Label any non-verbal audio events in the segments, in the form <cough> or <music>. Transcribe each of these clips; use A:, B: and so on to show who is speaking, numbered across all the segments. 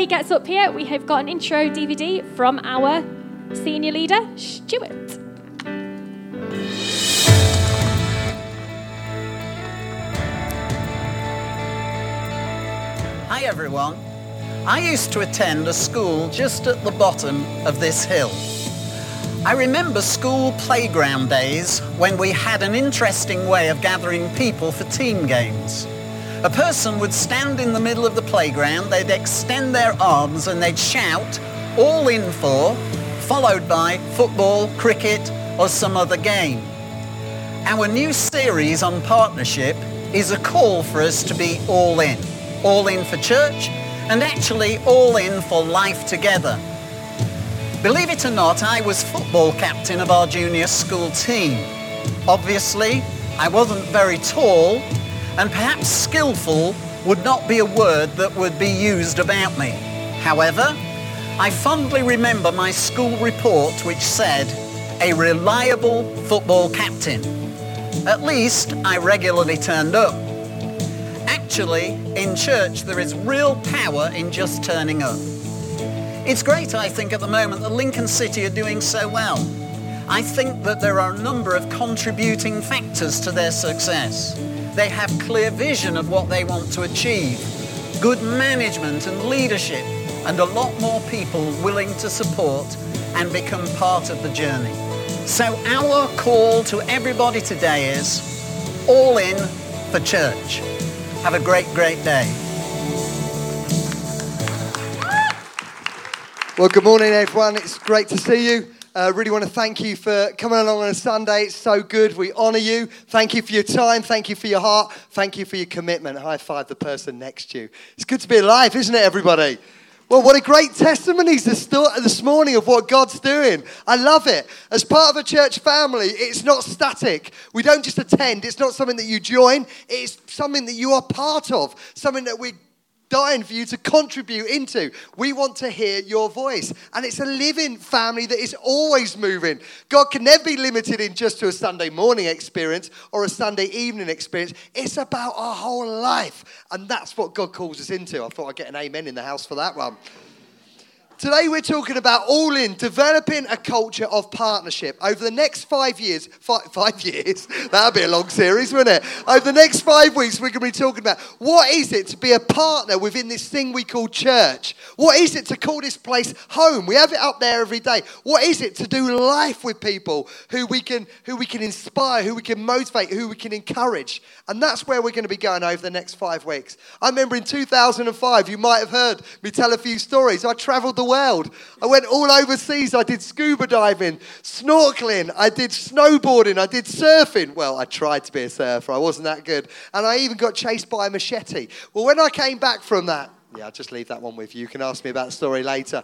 A: he gets up here, we have got an intro DVD from our senior leader, Stuart.
B: Hi everyone. I used to attend a school just at the bottom of this hill. I remember school playground days when we had an interesting way of gathering people for team games. A person would stand in the middle of the playground, they'd extend their arms and they'd shout, all in for, followed by football, cricket or some other game. Our new series on partnership is a call for us to be all in. All in for church and actually all in for life together. Believe it or not, I was football captain of our junior school team. Obviously, I wasn't very tall, and perhaps skillful would not be a word that would be used about me. However, I fondly remember my school report which said, a reliable football captain. At least I regularly turned up. Actually, in church, there is real power in just turning up. It's great, I think, at the moment that Lincoln City are doing so well. I think that there are a number of contributing factors to their success. They have clear vision of what they want to achieve, good management and leadership, and a lot more people willing to support and become part of the journey. So our call to everybody today is all in for church. Have a great, great day.
C: Well, good morning, everyone. It's great to see you. Uh, really want to thank you for coming along on a Sunday. It's so good. We honour you. Thank you for your time. Thank you for your heart. Thank you for your commitment. High five the person next to you. It's good to be alive, isn't it, everybody? Well, what a great testimonies this, morning of what God's doing. I love it. As part of a church family, it's not static. We don't just attend, it's not something that you join, it's something that you are part of, something that we dying for you to contribute into. We want to hear your voice. And it's a living family that is always moving. God can never be limited in just to a Sunday morning experience or a Sunday evening experience. It's about our whole life. And that's what God calls us into. I thought I'd get an amen in the house for that one. Today we're talking about all in, developing a culture of partnership. Over the next five years, five, five years, that'd be a long series, wouldn't it? Over the next five weeks, we're going to be talking about what is it to be a partner within this thing we call church? What is it to call this place home? We have it up there every day. What is it to do life with people who we can, who we can inspire, who we can motivate, who we can encourage? And that's where we're going to be going over the next five weeks. I remember in 2005, you might have heard me tell a few stories. I traveled the world. I went all overseas. I did scuba diving, snorkeling, I did snowboarding, I did surfing. Well, I tried to be a surfer, I wasn't that good. And I even got chased by a machete. Well, when I came back from that, yeah, I'll just leave that one with you. You can ask me about the story later.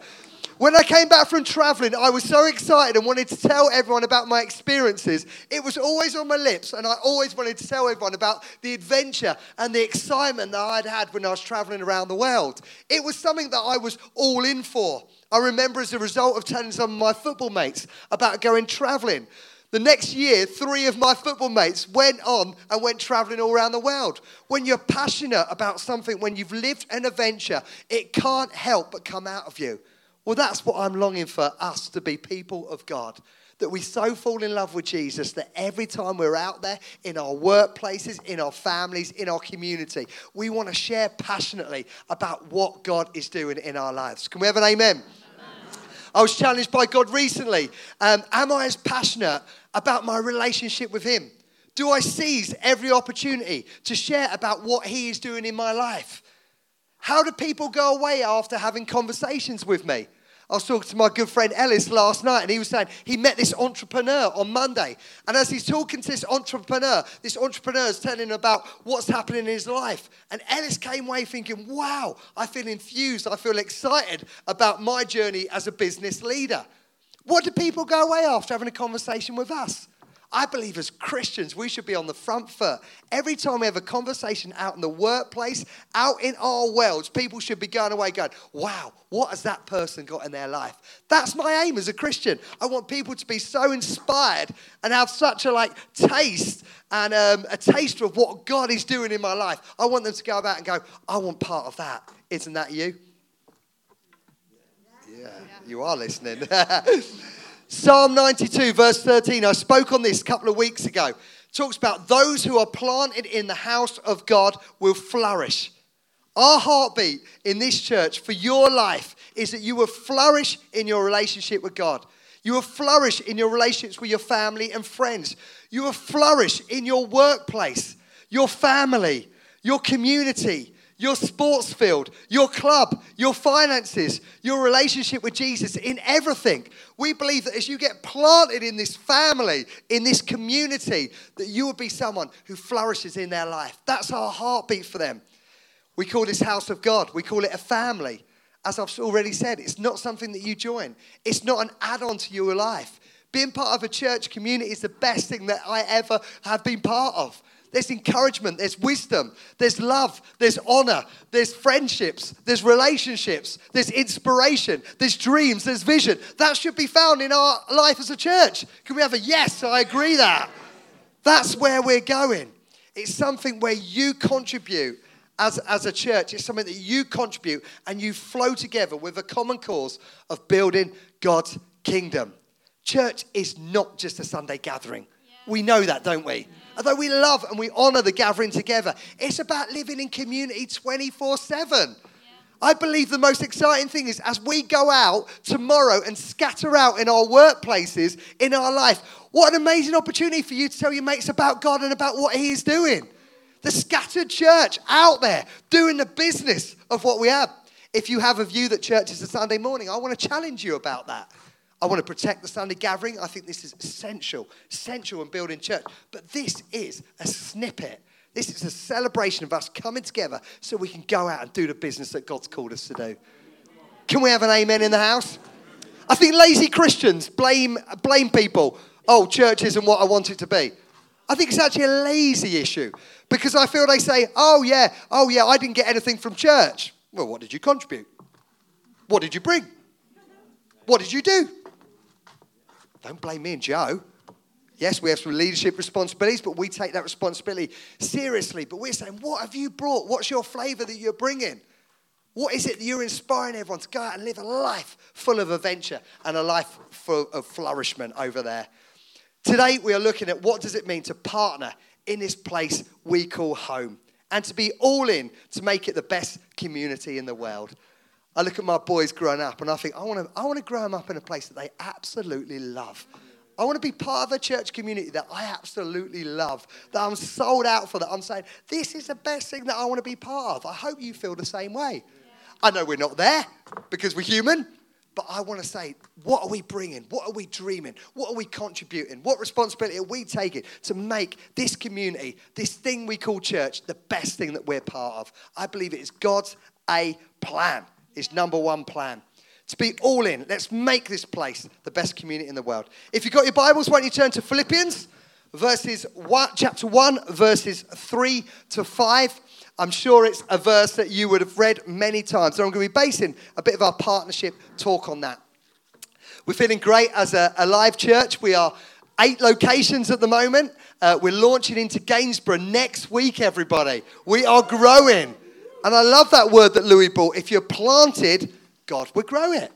C: When I came back from traveling, I was so excited and wanted to tell everyone about my experiences. It was always on my lips, and I always wanted to tell everyone about the adventure and the excitement that I'd had when I was traveling around the world. It was something that I was all in for. I remember as a result of telling some of my football mates about going traveling. The next year, three of my football mates went on and went traveling all around the world. When you're passionate about something, when you've lived an adventure, it can't help but come out of you. Well, that's what I'm longing for us to be people of God. That we so fall in love with Jesus that every time we're out there in our workplaces, in our families, in our community, we want to share passionately about what God is doing in our lives. Can we have an amen? I was challenged by God recently. Um, am I as passionate about my relationship with Him? Do I seize every opportunity to share about what He is doing in my life? How do people go away after having conversations with me? I was talking to my good friend Ellis last night, and he was saying he met this entrepreneur on Monday. And as he's talking to this entrepreneur, this entrepreneur is telling him about what's happening in his life. And Ellis came away thinking, wow, I feel infused. I feel excited about my journey as a business leader. What do people go away after having a conversation with us? I believe as Christians, we should be on the front foot. Every time we have a conversation out in the workplace, out in our worlds, people should be going away going, wow, what has that person got in their life? That's my aim as a Christian. I want people to be so inspired and have such a like taste and um, a taste of what God is doing in my life. I want them to go about and go, I want part of that. Isn't that you? Yeah, you are listening. <laughs> Psalm 92, verse 13. I spoke on this a couple of weeks ago. Talks about those who are planted in the house of God will flourish. Our heartbeat in this church for your life is that you will flourish in your relationship with God. You will flourish in your relationships with your family and friends. You will flourish in your workplace, your family, your community, your sports field, your club, your finances, your relationship with Jesus, in everything. We believe that as you get planted in this family, in this community, that you will be someone who flourishes in their life. That's our heartbeat for them. We call this house of God, we call it a family. As I've already said, it's not something that you join, it's not an add on to your life. Being part of a church community is the best thing that I ever have been part of. There's encouragement, there's wisdom, there's love, there's honor, there's friendships, there's relationships, there's inspiration, there's dreams, there's vision. That should be found in our life as a church. Can we have a yes? I agree that. That's where we're going. It's something where you contribute as, as a church. It's something that you contribute and you flow together with a common cause of building God's kingdom. Church is not just a Sunday gathering. We know that, don't we? Although we love and we honor the gathering together, it's about living in community 24 7. I believe the most exciting thing is as we go out tomorrow and scatter out in our workplaces, in our life, what an amazing opportunity for you to tell your mates about God and about what He is doing. The scattered church out there doing the business of what we have. If you have a view that church is a Sunday morning, I want to challenge you about that. I want to protect the Sunday gathering. I think this is essential, essential in building church. But this is a snippet. This is a celebration of us coming together so we can go out and do the business that God's called us to do. Can we have an amen in the house? I think lazy Christians blame, blame people. Oh, church isn't what I want it to be. I think it's actually a lazy issue because I feel they say, oh, yeah, oh, yeah, I didn't get anything from church. Well, what did you contribute? What did you bring? What did you do? Don't blame me and Joe. Yes, we have some leadership responsibilities, but we take that responsibility seriously. But we're saying, what have you brought? What's your flavor that you're bringing? What is it that you're inspiring everyone to go out and live a life full of adventure and a life full of flourishment over there? Today, we are looking at what does it mean to partner in this place we call home and to be all in to make it the best community in the world. I look at my boys growing up and I think, I want to I wanna grow them up in a place that they absolutely love. I want to be part of a church community that I absolutely love, that I'm sold out for, that I'm saying, this is the best thing that I want to be part of. I hope you feel the same way. I know we're not there because we're human, but I want to say, what are we bringing? What are we dreaming? What are we contributing? What responsibility are we taking to make this community, this thing we call church, the best thing that we're part of? I believe it is God's A plan his number one plan. To be all in. Let's make this place the best community in the world. If you've got your Bibles, why don't you turn to Philippians, verses one, chapter 1, verses 3 to 5. I'm sure it's a verse that you would have read many times. So I'm going to be basing a bit of our partnership talk on that. We're feeling great as a, a live church. We are eight locations at the moment. Uh, we're launching into Gainsborough next week, everybody. We are growing. And I love that word that Louis brought. If you're planted, God will grow it.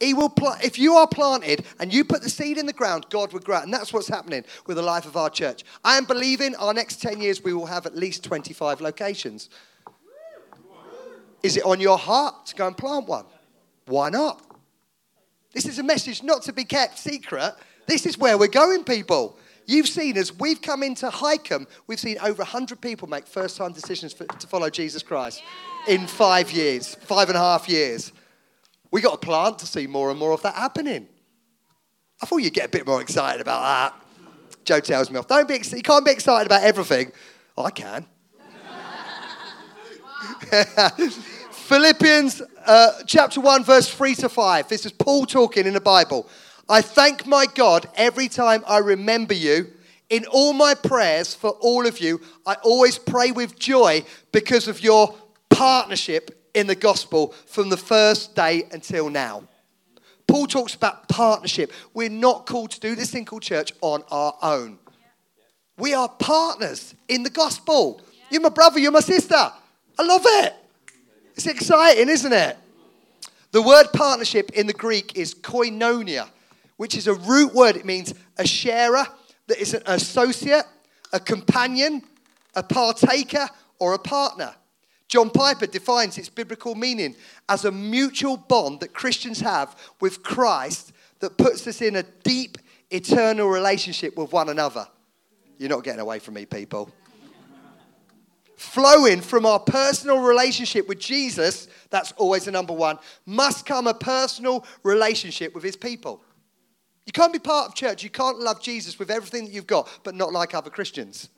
C: He will pl- if you are planted and you put the seed in the ground, God will grow it. And that's what's happening with the life of our church. I am believing our next 10 years we will have at least 25 locations. Is it on your heart to go and plant one? Why not? This is a message not to be kept secret. This is where we're going, people. You've seen as we've come into Hykeham, we've seen over 100 people make first time decisions for, to follow Jesus Christ yeah. in five years, five and a half years. We got a plant to see more and more of that happening. I thought you'd get a bit more excited about that. Joe tells me off. Don't be, you can't be excited about everything. Oh, I can. <laughs> Philippians uh, chapter 1, verse 3 to 5. This is Paul talking in the Bible. I thank my God every time I remember you. In all my prayers for all of you, I always pray with joy because of your partnership in the gospel from the first day until now. Paul talks about partnership. We're not called to do this thing called church on our own. We are partners in the gospel. You're my brother, you're my sister. I love it. It's exciting, isn't it? The word partnership in the Greek is koinonia, which is a root word. It means a sharer, that is an associate, a companion, a partaker, or a partner. John Piper defines its biblical meaning as a mutual bond that Christians have with Christ that puts us in a deep, eternal relationship with one another. You're not getting away from me, people. Flowing from our personal relationship with Jesus, that's always the number one, must come a personal relationship with his people. You can't be part of church, you can't love Jesus with everything that you've got, but not like other Christians.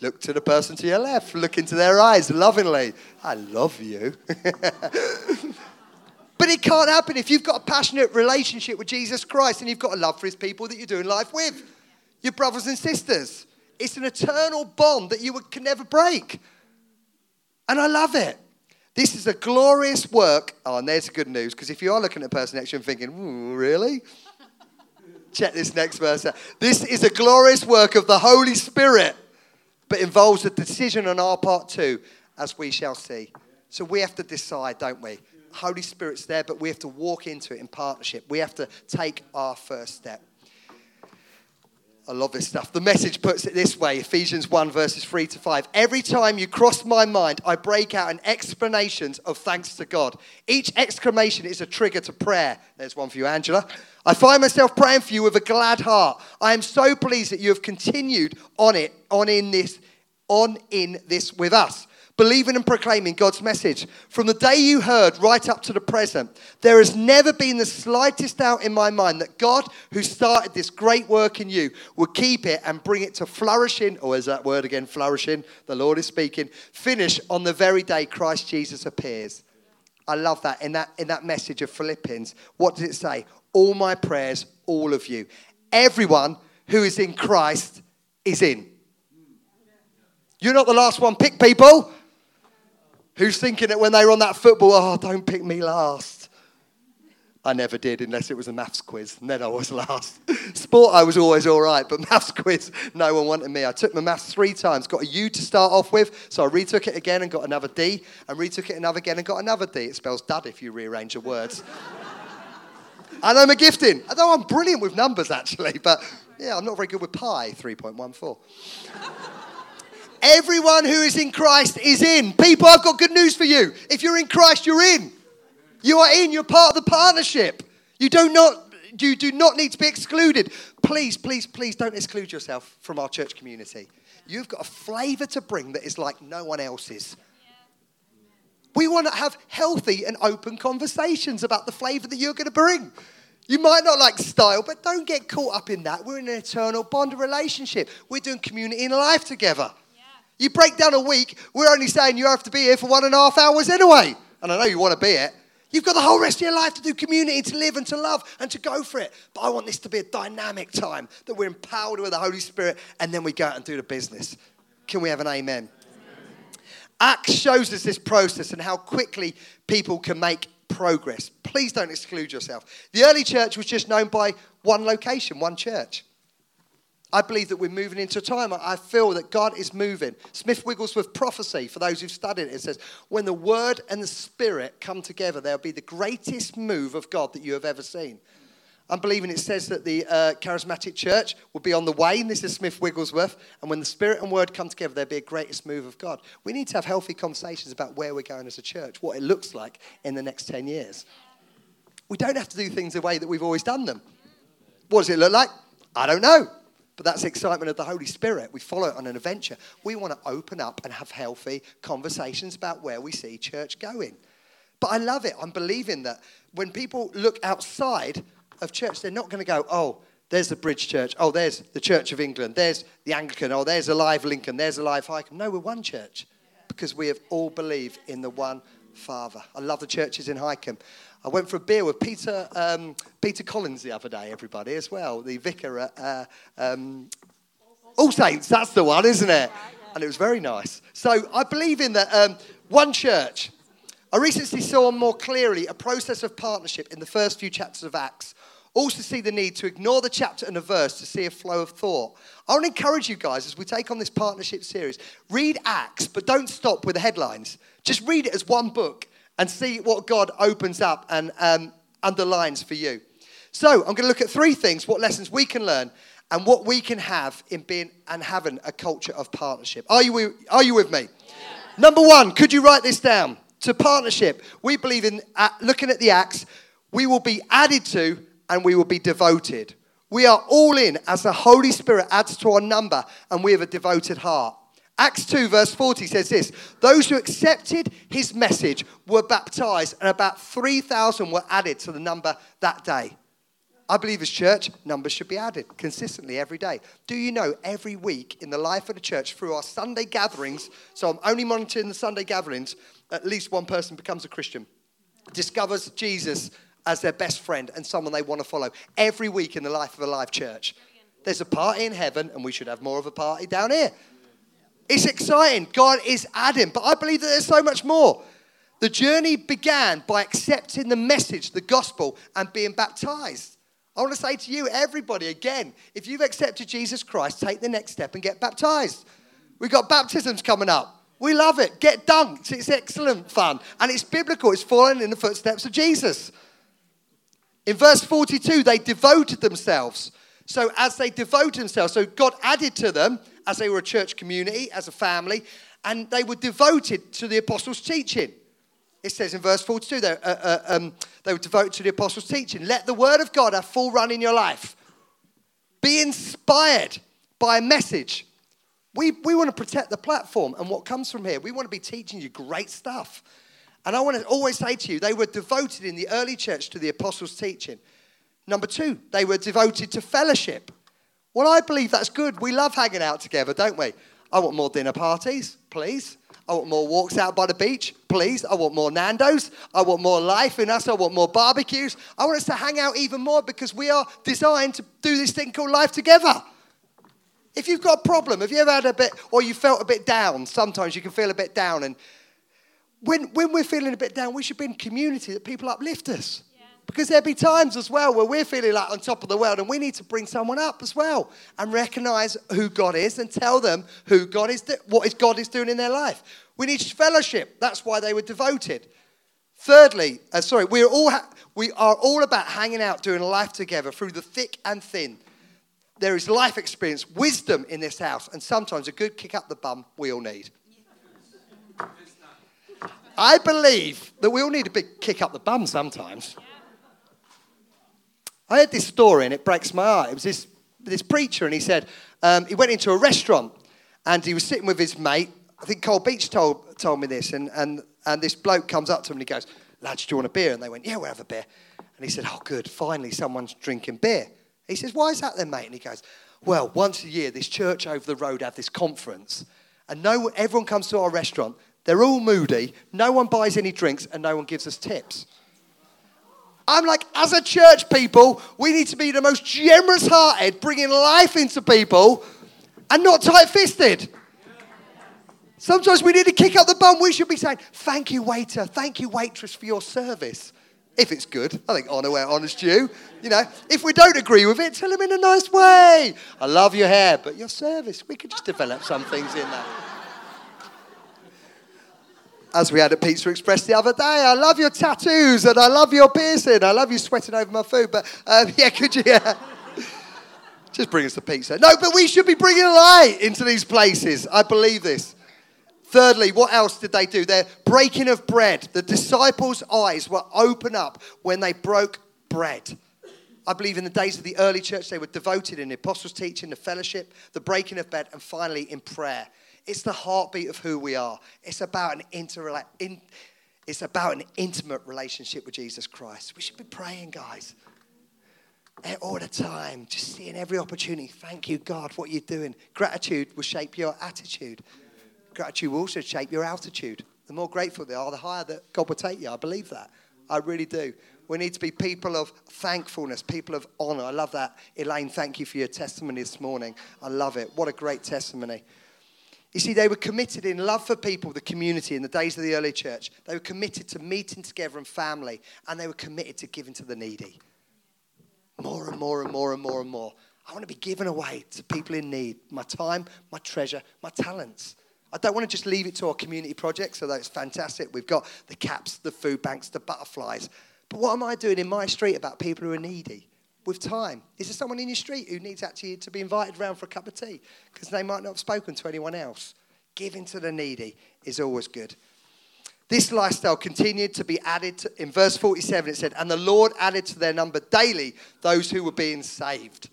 C: Look to the person to your left, look into their eyes lovingly. I love you. <laughs> but it can't happen if you've got a passionate relationship with Jesus Christ and you've got a love for his people that you're doing life with, your brothers and sisters. It's an eternal bond that you can never break. And I love it. This is a glorious work. Oh, and there's the good news, because if you are looking at a person next to you and thinking, really? Check this next verse out. This is a glorious work of the Holy Spirit but involves a decision on our part too, as we shall see. So we have to decide, don't we? Holy Spirit's there, but we have to walk into it in partnership. We have to take our first step. I love this stuff. The message puts it this way Ephesians 1, verses 3 to 5. Every time you cross my mind, I break out in explanations of thanks to God. Each exclamation is a trigger to prayer. There's one for you, Angela. I find myself praying for you with a glad heart. I am so pleased that you have continued on it, on in this, on in this with us believing and proclaiming God's message. From the day you heard right up to the present, there has never been the slightest doubt in my mind that God, who started this great work in you, will keep it and bring it to flourishing, or is that word again, flourishing? The Lord is speaking. Finish on the very day Christ Jesus appears. I love that in that in that message of Philippians. What does it say? All my prayers, all of you. Everyone who is in Christ is in. You're not the last one picked, people. Who's thinking that when they were on that football, oh, don't pick me last? I never did unless it was a maths quiz, and then I was <laughs> last. Sport, I was always all right, but <laughs> maths quiz, no one wanted me. I took my maths three times, got a U to start off with, so I retook it again and got another D, and retook it another again and got another D. It spells dud if you rearrange the words. <laughs> and I'm a gifting. Although I'm brilliant with numbers, actually, but yeah, I'm not very good with pi, 3.14. Everyone who is in Christ is in. People, I've got good news for you. If you're in Christ, you're in. You are in. You're part of the partnership. You do not you do not need to be excluded. Please, please, please don't exclude yourself from our church community. You've got a flavor to bring that is like no one else's. We want to have healthy and open conversations about the flavor that you're going to bring. You might not like style, but don't get caught up in that. We're in an eternal bond of relationship. We're doing community and life together. You break down a week, we're only saying you have to be here for one and a half hours anyway. And I know you want to be it. You've got the whole rest of your life to do community, to live and to love and to go for it. But I want this to be a dynamic time that we're empowered with the Holy Spirit and then we go out and do the business. Can we have an amen? amen. Acts shows us this process and how quickly people can make progress. Please don't exclude yourself. The early church was just known by one location, one church. I believe that we're moving into a time. I feel that God is moving. Smith Wigglesworth prophecy, for those who've studied it, it says, when the word and the spirit come together, there'll be the greatest move of God that you have ever seen. I'm believing it says that the uh, charismatic church will be on the way, and this is Smith Wigglesworth. And when the spirit and word come together, there'll be a greatest move of God. We need to have healthy conversations about where we're going as a church, what it looks like in the next 10 years. We don't have to do things the way that we've always done them. What does it look like? I don't know. But that's the excitement of the Holy Spirit. We follow it on an adventure. We want to open up and have healthy conversations about where we see church going. But I love it. I'm believing that when people look outside of church, they're not going to go, oh, there's the Bridge Church. Oh, there's the Church of England. There's the Anglican. Oh, there's Alive Lincoln. There's Alive Hykeham. No, we're one church because we have all believed in the one Father. I love the churches in Hykeham. I went for a beer with Peter, um, Peter Collins the other day, everybody, as well, the vicar at uh, um, All Saints. That's the one, isn't it? And it was very nice. So I believe in that um, one church. I recently saw more clearly a process of partnership in the first few chapters of Acts. Also, see the need to ignore the chapter and a verse to see a flow of thought. I want to encourage you guys as we take on this partnership series read Acts, but don't stop with the headlines. Just read it as one book and see what God opens up and um, underlines for you. So, I'm going to look at three things what lessons we can learn and what we can have in being and having a culture of partnership. Are you, are you with me? Yeah. Number one, could you write this down? To partnership, we believe in uh, looking at the acts, we will be added to and we will be devoted. We are all in as the Holy Spirit adds to our number and we have a devoted heart. Acts 2, verse 40 says this Those who accepted his message were baptized, and about 3,000 were added to the number that day. I believe as church, numbers should be added consistently every day. Do you know every week in the life of the church through our Sunday gatherings, so I'm only monitoring the Sunday gatherings, at least one person becomes a Christian, discovers Jesus as their best friend and someone they want to follow every week in the life of a live church. There's a party in heaven, and we should have more of a party down here. It's exciting. God is adding, but I believe that there's so much more. The journey began by accepting the message, the gospel, and being baptized. I want to say to you, everybody, again, if you've accepted Jesus Christ, take the next step and get baptized. We've got baptisms coming up. We love it. Get dunked. It's excellent fun. And it's biblical. It's following in the footsteps of Jesus. In verse 42, they devoted themselves. So, as they devoted themselves, so God added to them as they were a church community, as a family, and they were devoted to the apostles' teaching. It says in verse 42, they, uh, uh, um, they were devoted to the apostles' teaching. Let the word of God have full run in your life. Be inspired by a message. We, we want to protect the platform and what comes from here. We want to be teaching you great stuff. And I want to always say to you, they were devoted in the early church to the apostles' teaching. Number two, they were devoted to fellowship. Well, I believe that's good. We love hanging out together, don't we? I want more dinner parties, please. I want more walks out by the beach, please. I want more Nando's. I want more life in us. I want more barbecues. I want us to hang out even more because we are designed to do this thing called life together. If you've got a problem, have you ever had a bit, or you felt a bit down? Sometimes you can feel a bit down, and when, when we're feeling a bit down, we should be in community that people uplift us. Because there'll be times as well where we're feeling like on top of the world and we need to bring someone up as well and recognize who God is and tell them who God is, what is God is doing in their life. We need fellowship. That's why they were devoted. Thirdly, uh, sorry, we're all ha- we are all about hanging out, doing life together through the thick and thin. There is life experience, wisdom in this house, and sometimes a good kick up the bum we all need. <laughs> I believe that we all need a big kick up the bum sometimes. I heard this story and it breaks my heart. It was this, this preacher, and he said um, he went into a restaurant and he was sitting with his mate. I think Cole Beach told, told me this, and, and, and this bloke comes up to him and he goes, Lads, do you want a beer? And they went, Yeah, we'll have a beer. And he said, Oh, good, finally someone's drinking beer. He says, Why is that then, mate? And he goes, Well, once a year, this church over the road have this conference, and no, everyone comes to our restaurant they're all moody. No one buys any drinks and no one gives us tips. I'm like, as a church people, we need to be the most generous hearted, bringing life into people and not tight fisted. Sometimes we need to kick up the bum. We should be saying, Thank you, waiter. Thank you, waitress, for your service. If it's good, I think honour where honour's due. You know, if we don't agree with it, tell them in a nice way. I love your hair, but your service, we could just develop some things in that as we had at Pizza Express the other day. I love your tattoos and I love your piercing. I love you sweating over my food. But um, <laughs> yeah, could you? Yeah. Just bring us the pizza. No, but we should be bringing light into these places. I believe this. Thirdly, what else did they do? Their breaking of bread. The disciples' eyes were open up when they broke bread. I believe in the days of the early church, they were devoted in the apostles' teaching, the fellowship, the breaking of bread, and finally in prayer. It's the heartbeat of who we are. It's about an inter- in, it's about an intimate relationship with Jesus Christ. We should be praying, guys. All the time, just seeing every opportunity. Thank you, God, what you're doing. Gratitude will shape your attitude. Gratitude will also shape your altitude. The more grateful they are, the higher that God will take you. I believe that. I really do. We need to be people of thankfulness, people of honor. I love that. Elaine, thank you for your testimony this morning. I love it. What a great testimony. You see, they were committed in love for people, the community, in the days of the early church. They were committed to meeting together and family, and they were committed to giving to the needy. More and more and more and more and more. I want to be given away to people in need my time, my treasure, my talents. I don't want to just leave it to our community projects, although it's fantastic. We've got the caps, the food banks, the butterflies. But what am I doing in my street about people who are needy? With time. Is there someone in your street who needs actually to be invited around for a cup of tea? Because they might not have spoken to anyone else. Giving to the needy is always good. This lifestyle continued to be added to, in verse 47, it said, And the Lord added to their number daily those who were being saved.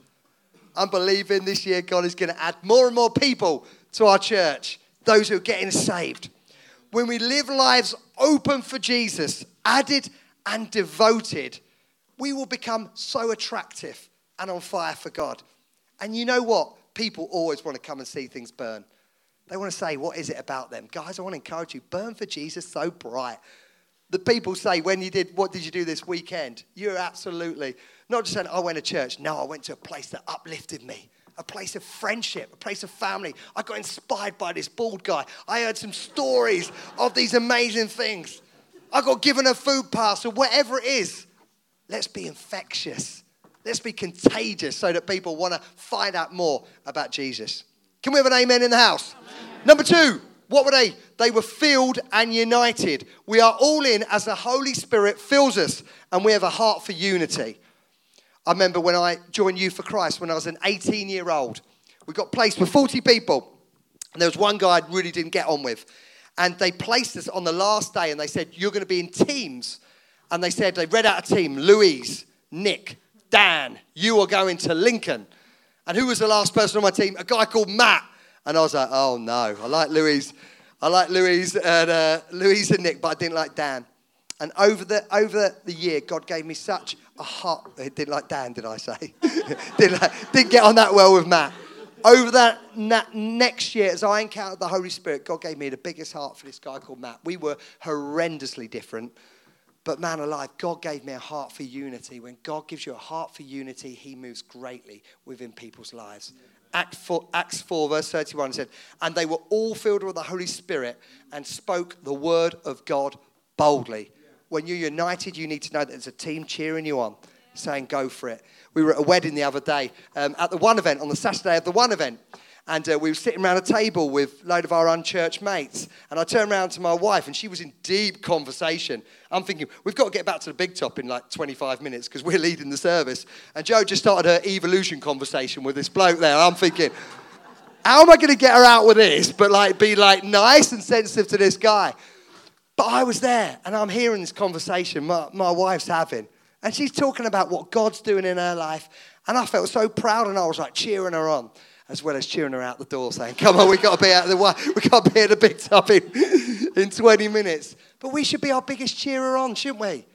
C: I'm believing this year God is going to add more and more people to our church, those who are getting saved. When we live lives open for Jesus, added and devoted, we will become so attractive and on fire for God. And you know what? People always want to come and see things burn. They want to say, What is it about them? Guys, I want to encourage you. Burn for Jesus so bright. The people say, When you did, what did you do this weekend? You're absolutely not just saying, I went to church. No, I went to a place that uplifted me a place of friendship, a place of family. I got inspired by this bald guy. I heard some stories of these amazing things. I got given a food pass or whatever it is. Let's be infectious. Let's be contagious so that people want to find out more about Jesus. Can we have an amen in the house? Amen. Number two, what were they? They were filled and united. We are all in as the Holy Spirit fills us, and we have a heart for unity. I remember when I joined Youth for Christ when I was an 18 year old. We got placed with 40 people, and there was one guy I really didn't get on with. And they placed us on the last day, and they said, You're going to be in teams. And they said, They read out a team Louise, Nick, Dan, you are going to Lincoln. And who was the last person on my team? A guy called Matt. And I was like, Oh no, I like Louise. I like Louise and uh, Louise and Nick, but I didn't like Dan. And over the, over the year, God gave me such a heart. It didn't like Dan, did I say? <laughs> didn't, like, didn't get on that well with Matt. Over that, that next year, as I encountered the Holy Spirit, God gave me the biggest heart for this guy called Matt. We were horrendously different. But man alive, God gave me a heart for unity. When God gives you a heart for unity, He moves greatly within people's lives. Acts 4, Acts 4, verse 31 said, And they were all filled with the Holy Spirit and spoke the word of God boldly when you're united, you need to know that there's a team cheering you on, saying, go for it. We were at a wedding the other day um, at the one event, on the Saturday of the one event. And uh, we were sitting around a table with a load of our unchurched mates. And I turned around to my wife, and she was in deep conversation. I'm thinking, we've got to get back to the big top in like 25 minutes because we're leading the service. And Joe just started her evolution conversation with this bloke there. I'm thinking, how am I going to get her out with this, but like be like nice and sensitive to this guy? But I was there and I'm hearing this conversation my, my wife's having. And she's talking about what God's doing in her life. And I felt so proud and I was like cheering her on, as well as cheering her out the door, saying, Come on, we've got to be out of the way. Got to be at the big top in, in 20 minutes. But we should be our biggest cheerer on, shouldn't we?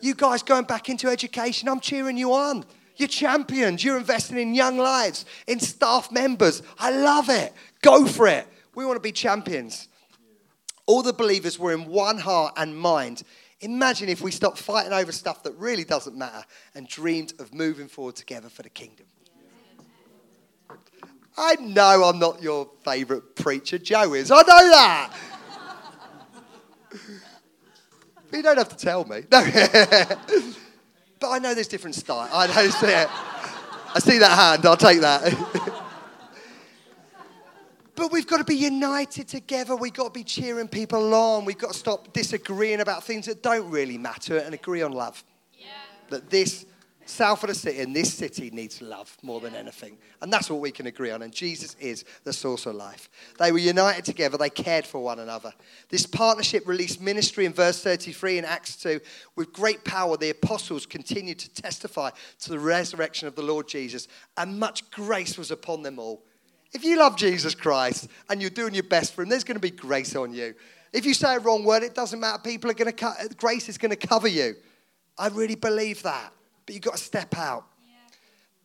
C: You guys going back into education, I'm cheering you on. You're champions. You're investing in young lives, in staff members. I love it. Go for it. We want to be champions. All the believers were in one heart and mind. Imagine if we stopped fighting over stuff that really doesn't matter and dreamed of moving forward together for the kingdom. I know I'm not your favourite preacher. Joe is. I know that. but you don't have to tell me. No. <laughs> but I know there's different style. I know. I see that hand. I'll take that. <laughs> But we've got to be united together. We've got to be cheering people on. We've got to stop disagreeing about things that don't really matter and agree on love. Yeah. That this south of the city and this city needs love more than anything. And that's what we can agree on. And Jesus is the source of life. They were united together, they cared for one another. This partnership released ministry in verse 33 in Acts 2. With great power, the apostles continued to testify to the resurrection of the Lord Jesus, and much grace was upon them all. If you love Jesus Christ and you're doing your best for him, there's going to be grace on you. If you say a wrong word, it doesn't matter. People are going to, cut grace is going to cover you. I really believe that. But you've got to step out. Yeah.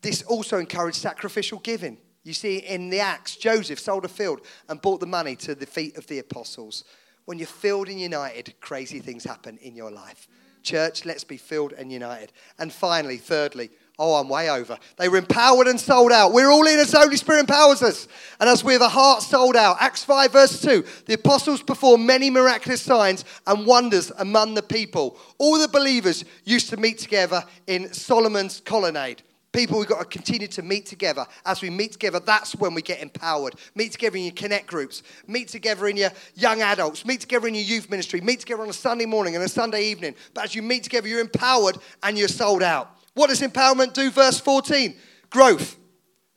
C: This also encouraged sacrificial giving. You see, in the Acts, Joseph sold a field and brought the money to the feet of the apostles. When you're filled and united, crazy things happen in your life. Church, let's be filled and united. And finally, thirdly, Oh, I'm way over. They were empowered and sold out. We're all in as the Holy Spirit empowers us. And as we have a heart sold out, Acts 5, verse 2, the apostles performed many miraculous signs and wonders among the people. All the believers used to meet together in Solomon's colonnade. People, we've got to continue to meet together. As we meet together, that's when we get empowered. Meet together in your connect groups, meet together in your young adults, meet together in your youth ministry, meet together on a Sunday morning and a Sunday evening. But as you meet together, you're empowered and you're sold out. What does empowerment do? Verse 14 growth.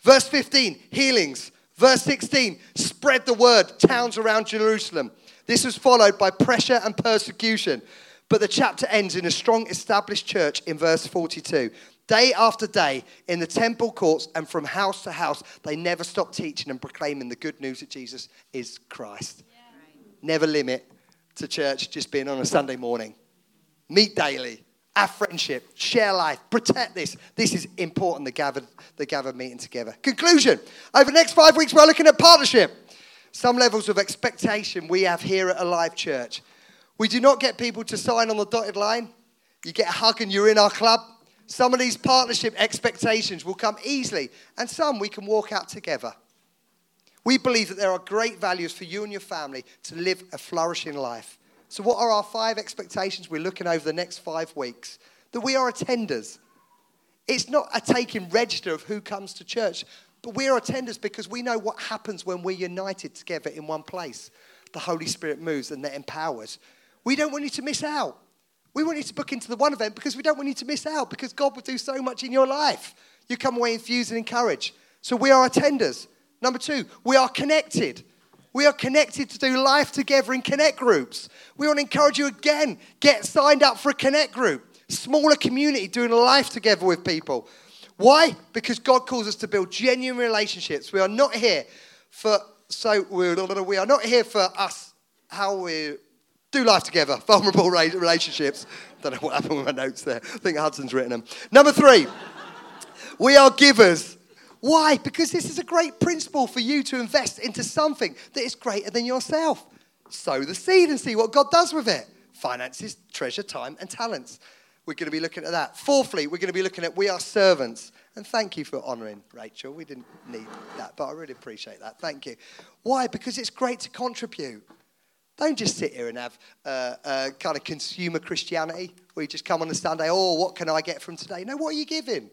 C: Verse 15 healings. Verse 16 spread the word, towns around Jerusalem. This was followed by pressure and persecution. But the chapter ends in a strong established church in verse 42. Day after day, in the temple courts and from house to house, they never stopped teaching and proclaiming the good news that Jesus is Christ. Yeah. Never limit to church just being on a Sunday morning. Meet daily, have friendship, share life, protect this. This is important, the gathered, the gathered meeting together. Conclusion over the next five weeks, we're looking at partnership. Some levels of expectation we have here at Alive Church. We do not get people to sign on the dotted line. You get a hug and you're in our club. Some of these partnership expectations will come easily, and some we can walk out together. We believe that there are great values for you and your family to live a flourishing life. So, what are our five expectations we're looking over the next five weeks? That we are attenders. It's not a taking register of who comes to church, but we are attenders because we know what happens when we're united together in one place. The Holy Spirit moves and that empowers. We don't want you to miss out. We want you to book into the one event because we don't want you to miss out because God will do so much in your life. You come away infused and encouraged. So we are attenders. Number two, we are connected. We are connected to do life together in connect groups. We want to encourage you again, get signed up for a connect group. Smaller community doing life together with people. Why? Because God calls us to build genuine relationships. We are not here for so we are not here for us how we do life together, <laughs> vulnerable relationships. Don't know what happened with my notes there. I think Hudson's written them. Number three, we are givers. Why? Because this is a great principle for you to invest into something that is greater than yourself. Sow the seed and see what God does with it. Finances, treasure, time, and talents. We're going to be looking at that. Fourthly, we're going to be looking at we are servants. And thank you for honouring Rachel. We didn't need that, but I really appreciate that. Thank you. Why? Because it's great to contribute. Don't just sit here and have uh, uh, kind of consumer Christianity where you just come on a Sunday, oh, what can I get from today? No, what are you giving?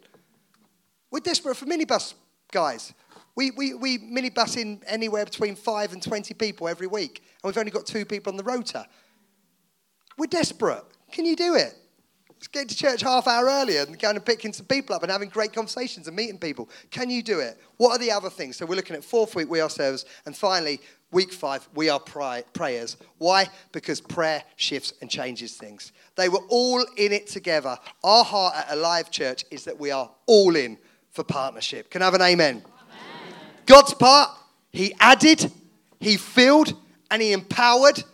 C: We're desperate for minibus guys. We, we, we minibus in anywhere between five and 20 people every week, and we've only got two people on the rota. We're desperate. Can you do it? Let's get to church half hour earlier and going and picking some people up and having great conversations and meeting people. Can you do it? What are the other things? So we're looking at fourth week, we are servers, and finally, Week five, we are prayers. Why? Because prayer shifts and changes things. They were all in it together. Our heart at Alive Church is that we are all in for partnership. Can I have an amen? amen? God's part, He added, He filled, and He empowered.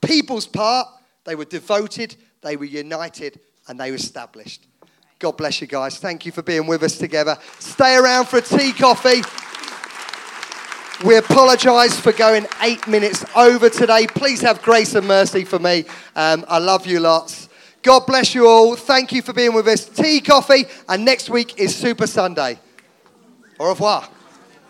C: People's part, they were devoted, they were united, and they were established. God bless you guys. Thank you for being with us together. Stay around for a tea, coffee. We apologise for going eight minutes over today. Please have grace and mercy for me. Um, I love you lots. God bless you all. Thank you for being with us. Tea, coffee, and next week is Super Sunday. Au revoir.